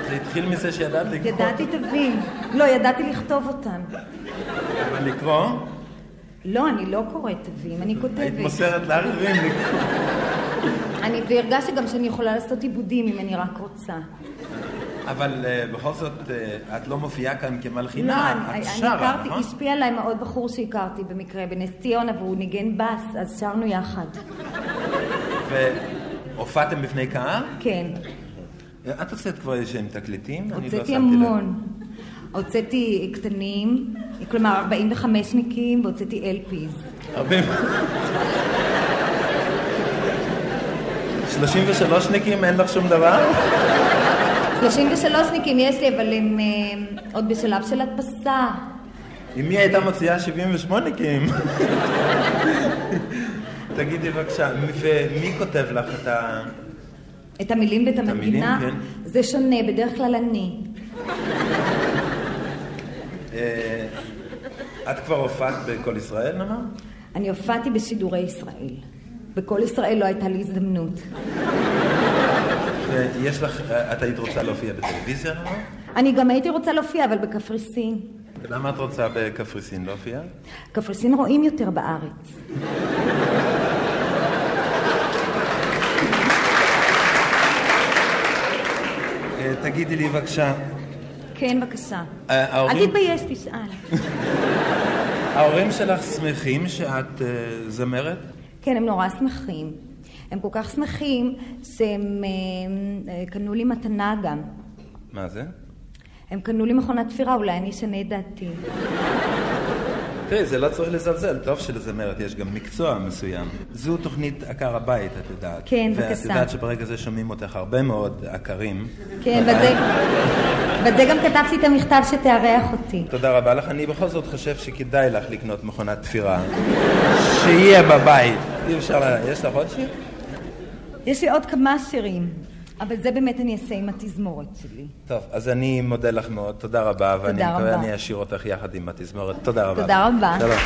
זה התחיל מזה שידעת לקרוא? ידעתי תווים. לא, ידעתי לכתוב אותם. אבל לקרוא? לא, אני לא קוראת תווים, אני כותבת. היית מוסרת לאחרים לקרוא. אני, והרגשתי גם שאני יכולה לעשות עיבודים אם אני רק רוצה. אבל אה, בכל זאת, אה, את לא מופיעה כאן לא, כמלחינה, אני, את אני שרה, הכרתי, נכון? השפיע עליי מאוד בחור שהכרתי במקרה בנס ציונה, והוא ניגן בס, אז שרנו יחד. והופעתם בפני קהל? כן. את הוצאת כבר איזשהם תקליטים? אני לא הוצאתי. המון. הוצאתי קטנים, כלומר 45 ניקים, והוצאתי אלפיז. הרבה... 33 ניקים, אין לך שום דבר? 33 ניקים יש לי, אבל הם אה, עוד בשלב של הדפסה. אם היא הייתה מוציאה 78 ניקים. תגידי בבקשה, ומי כותב לך את ה... את המילים ואת המילים, המנגינה, כן. זה שונה, בדרך כלל אני. אה, את כבר הופעת ב"קול ישראל", נאמר? אני הופעתי בשידורי ישראל. בכל ישראל לא הייתה לי הזדמנות. ויש לך, אה, את היית רוצה להופיע בטלוויזיה, נאמר? אני גם הייתי רוצה להופיע, אבל בקפריסין. למה את רוצה בקפריסין להופיע? קפריסין רואים יותר בארץ. תגידי לי בבקשה, כן, בבקשה. אה, אל תתבייש, תשאל. ההורים שלך שמחים שאת אה, זמרת? כן, הם נורא שמחים. הם כל כך שמחים שהם אה, קנו לי מתנה גם. מה זה? הם קנו לי מכונת תפירה, אולי אני אשנה את דעתי. תראי, זה לא צריך לזלזל, טוב שלזמרת יש גם מקצוע מסוים. זו תוכנית עקר הבית, את יודעת. כן, ואת בבקשה. יודעת שברגע זה שומעים אותך הרבה מאוד עקרים. כן, בזה, בזה גם כתבתי את המכתב שתארח אותי. תודה רבה לך. אני בכל זאת חושב שכדאי לך לקנות מכונת תפירה. שיהיה בבית. אי אפשר. יש לך עוד שיר? יש לי עוד כמה שירים, אבל זה באמת אני אעשה עם התזמורת שלי. טוב, אז אני מודה לך מאוד, תודה רבה, ואני תודה מקווה רבה. אני אשאיר אותך יחד עם התזמורת. תודה רבה. תודה רבה. שלום.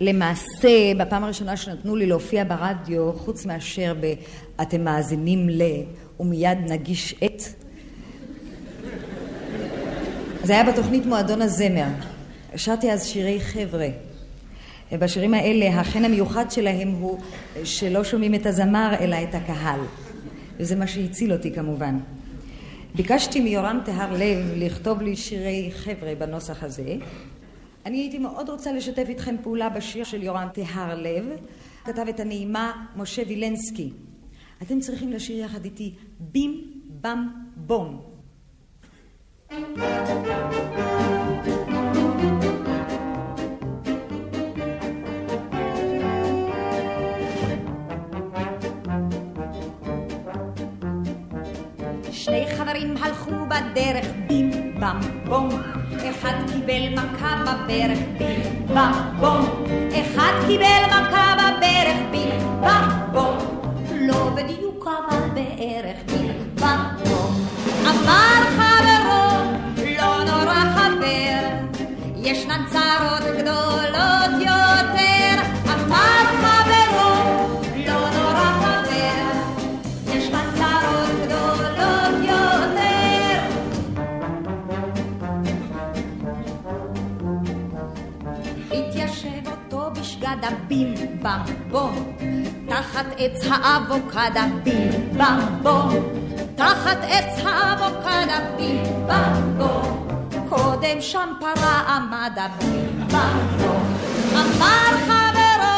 למעשה, בפעם הראשונה שנתנו לי להופיע ברדיו, חוץ מאשר ב- "אתם מאזינים ל... ומיד נגיש את", זה היה בתוכנית מועדון הזמר. שרתי אז שירי חבר'ה. בשירים האלה, החן המיוחד שלהם הוא שלא שומעים את הזמר אלא את הקהל. וזה מה שהציל אותי כמובן. ביקשתי מיורם טהר לב לכתוב לי שירי חבר'ה בנוסח הזה. אני הייתי מאוד רוצה לשתף איתכם פעולה בשיר של יורם טהר לב. כתב את הנעימה משה וילנסקי. אתם צריכים לשיר יחד איתי בים במ בום. שני חברים הלכו בדרך בים במ בום. אחד קיבל מכה בברך בים במ בום. אחד קיבל מכה בברך בים במ בום. לא בדיוק אבל בערך בים במ בום. אמר ישנן צרות גדולות יותר. אמר חברו לא נורא חבר. ישנן צרות גדולות יותר. התיישב אותו בשגד הבים במ בום תחת עץ האבוקדה בים במ בום תחת עץ האבוקדה בים במ בום קודם שם פרה עמד הבריבלו. אמר חברו,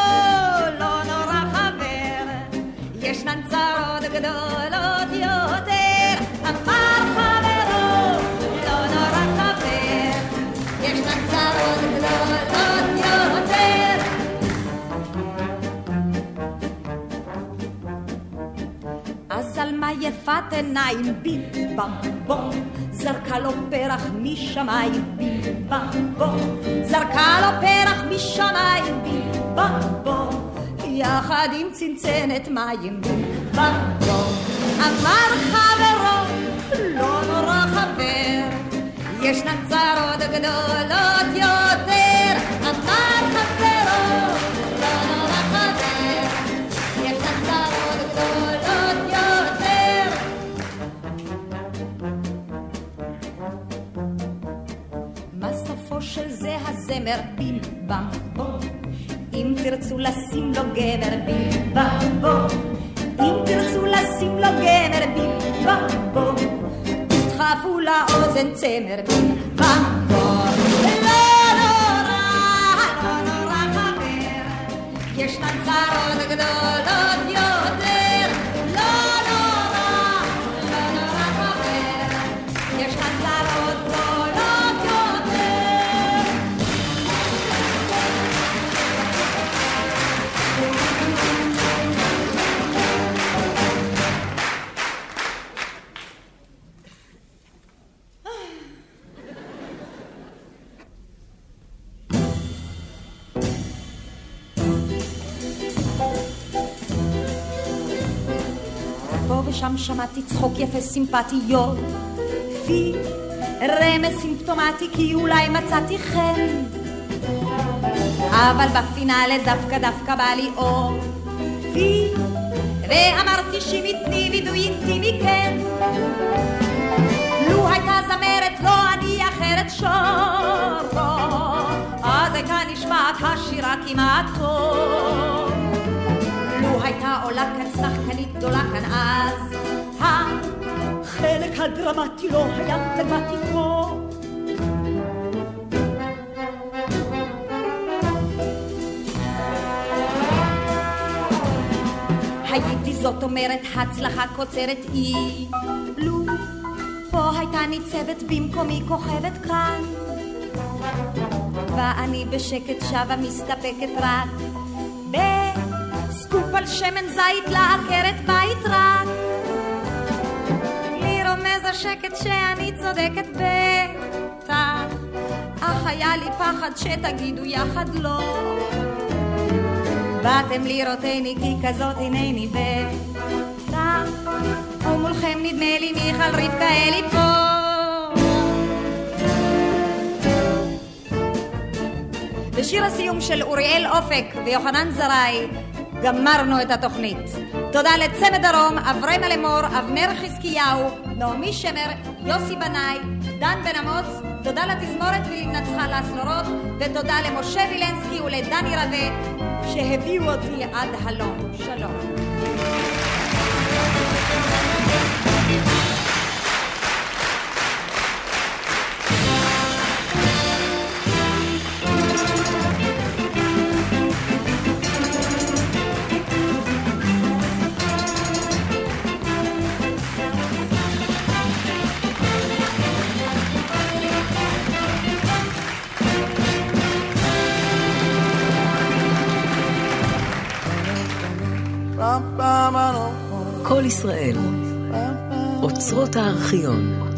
לא נורא חבר, ישנן צרות גדולות יותר. אמר חברו, לא נורא חבר, ישנן צרות גדולות יותר. אז על מה יפת עיניים בי במבום? זרקה לו פרח משמיים, בום, זרקה לו פרח משמיים, בום, יחד עם צנצנת מים, בום, אמר חברו, לא נורא חבר, ישנן צרות גדולות יותר, זה הזמר בים בם בום? אם תרצו לשים לו גבר בים בם בום, אם תרצו לשים לו גבר בים בם בום, תדחפו לאוזן צמר בים בם חבר, ישנן צרות גדולות יותר. שמעתי צחוק יפה סימפטיות, פי רמז סימפטומטי כי אולי מצאתי חן. אבל בפינאלה דווקא דווקא בא לי אור, פי ואמרתי שימי תני וידוי אינטימי כן. לו הייתה זמרת לא אני אחרת שורו, אז הייתה נשמעת השירה כמעט טוב. לו הייתה עולה כאן שחקנית גדולה כאן אז, החלק הדרמטי לא היה דרמטי כה. הייתי זאת אומרת הצלחה קוצרת אי, לו פה הייתה ניצבת במקומי כוכבת כאן. ואני בשקט שבה מסתפקת רק בסקופ על שמן זית לעקרת בית רק. השקט שאני צודקת בטח, אך היה לי פחד שתגידו יחד לא. באתם לראותני כי כזאת הנני בטח, ומולכם נדמה לי מיכל רבקה אלי פה. בשיר הסיום של אוריאל אופק ויוחנן זרעי גמרנו את התוכנית. תודה לצמד דרום, אברמה לאמור, אבנר חזקיהו, נעמי שמר, יוסי בנאי, דן בן אמוץ, תודה לתזמורת ולנצחה לאסלורות, ותודה למשה וילנסקי ולדני רווה שהביאו אותי עד הלום. שלום. כל ישראל, אוצרות הארכיון.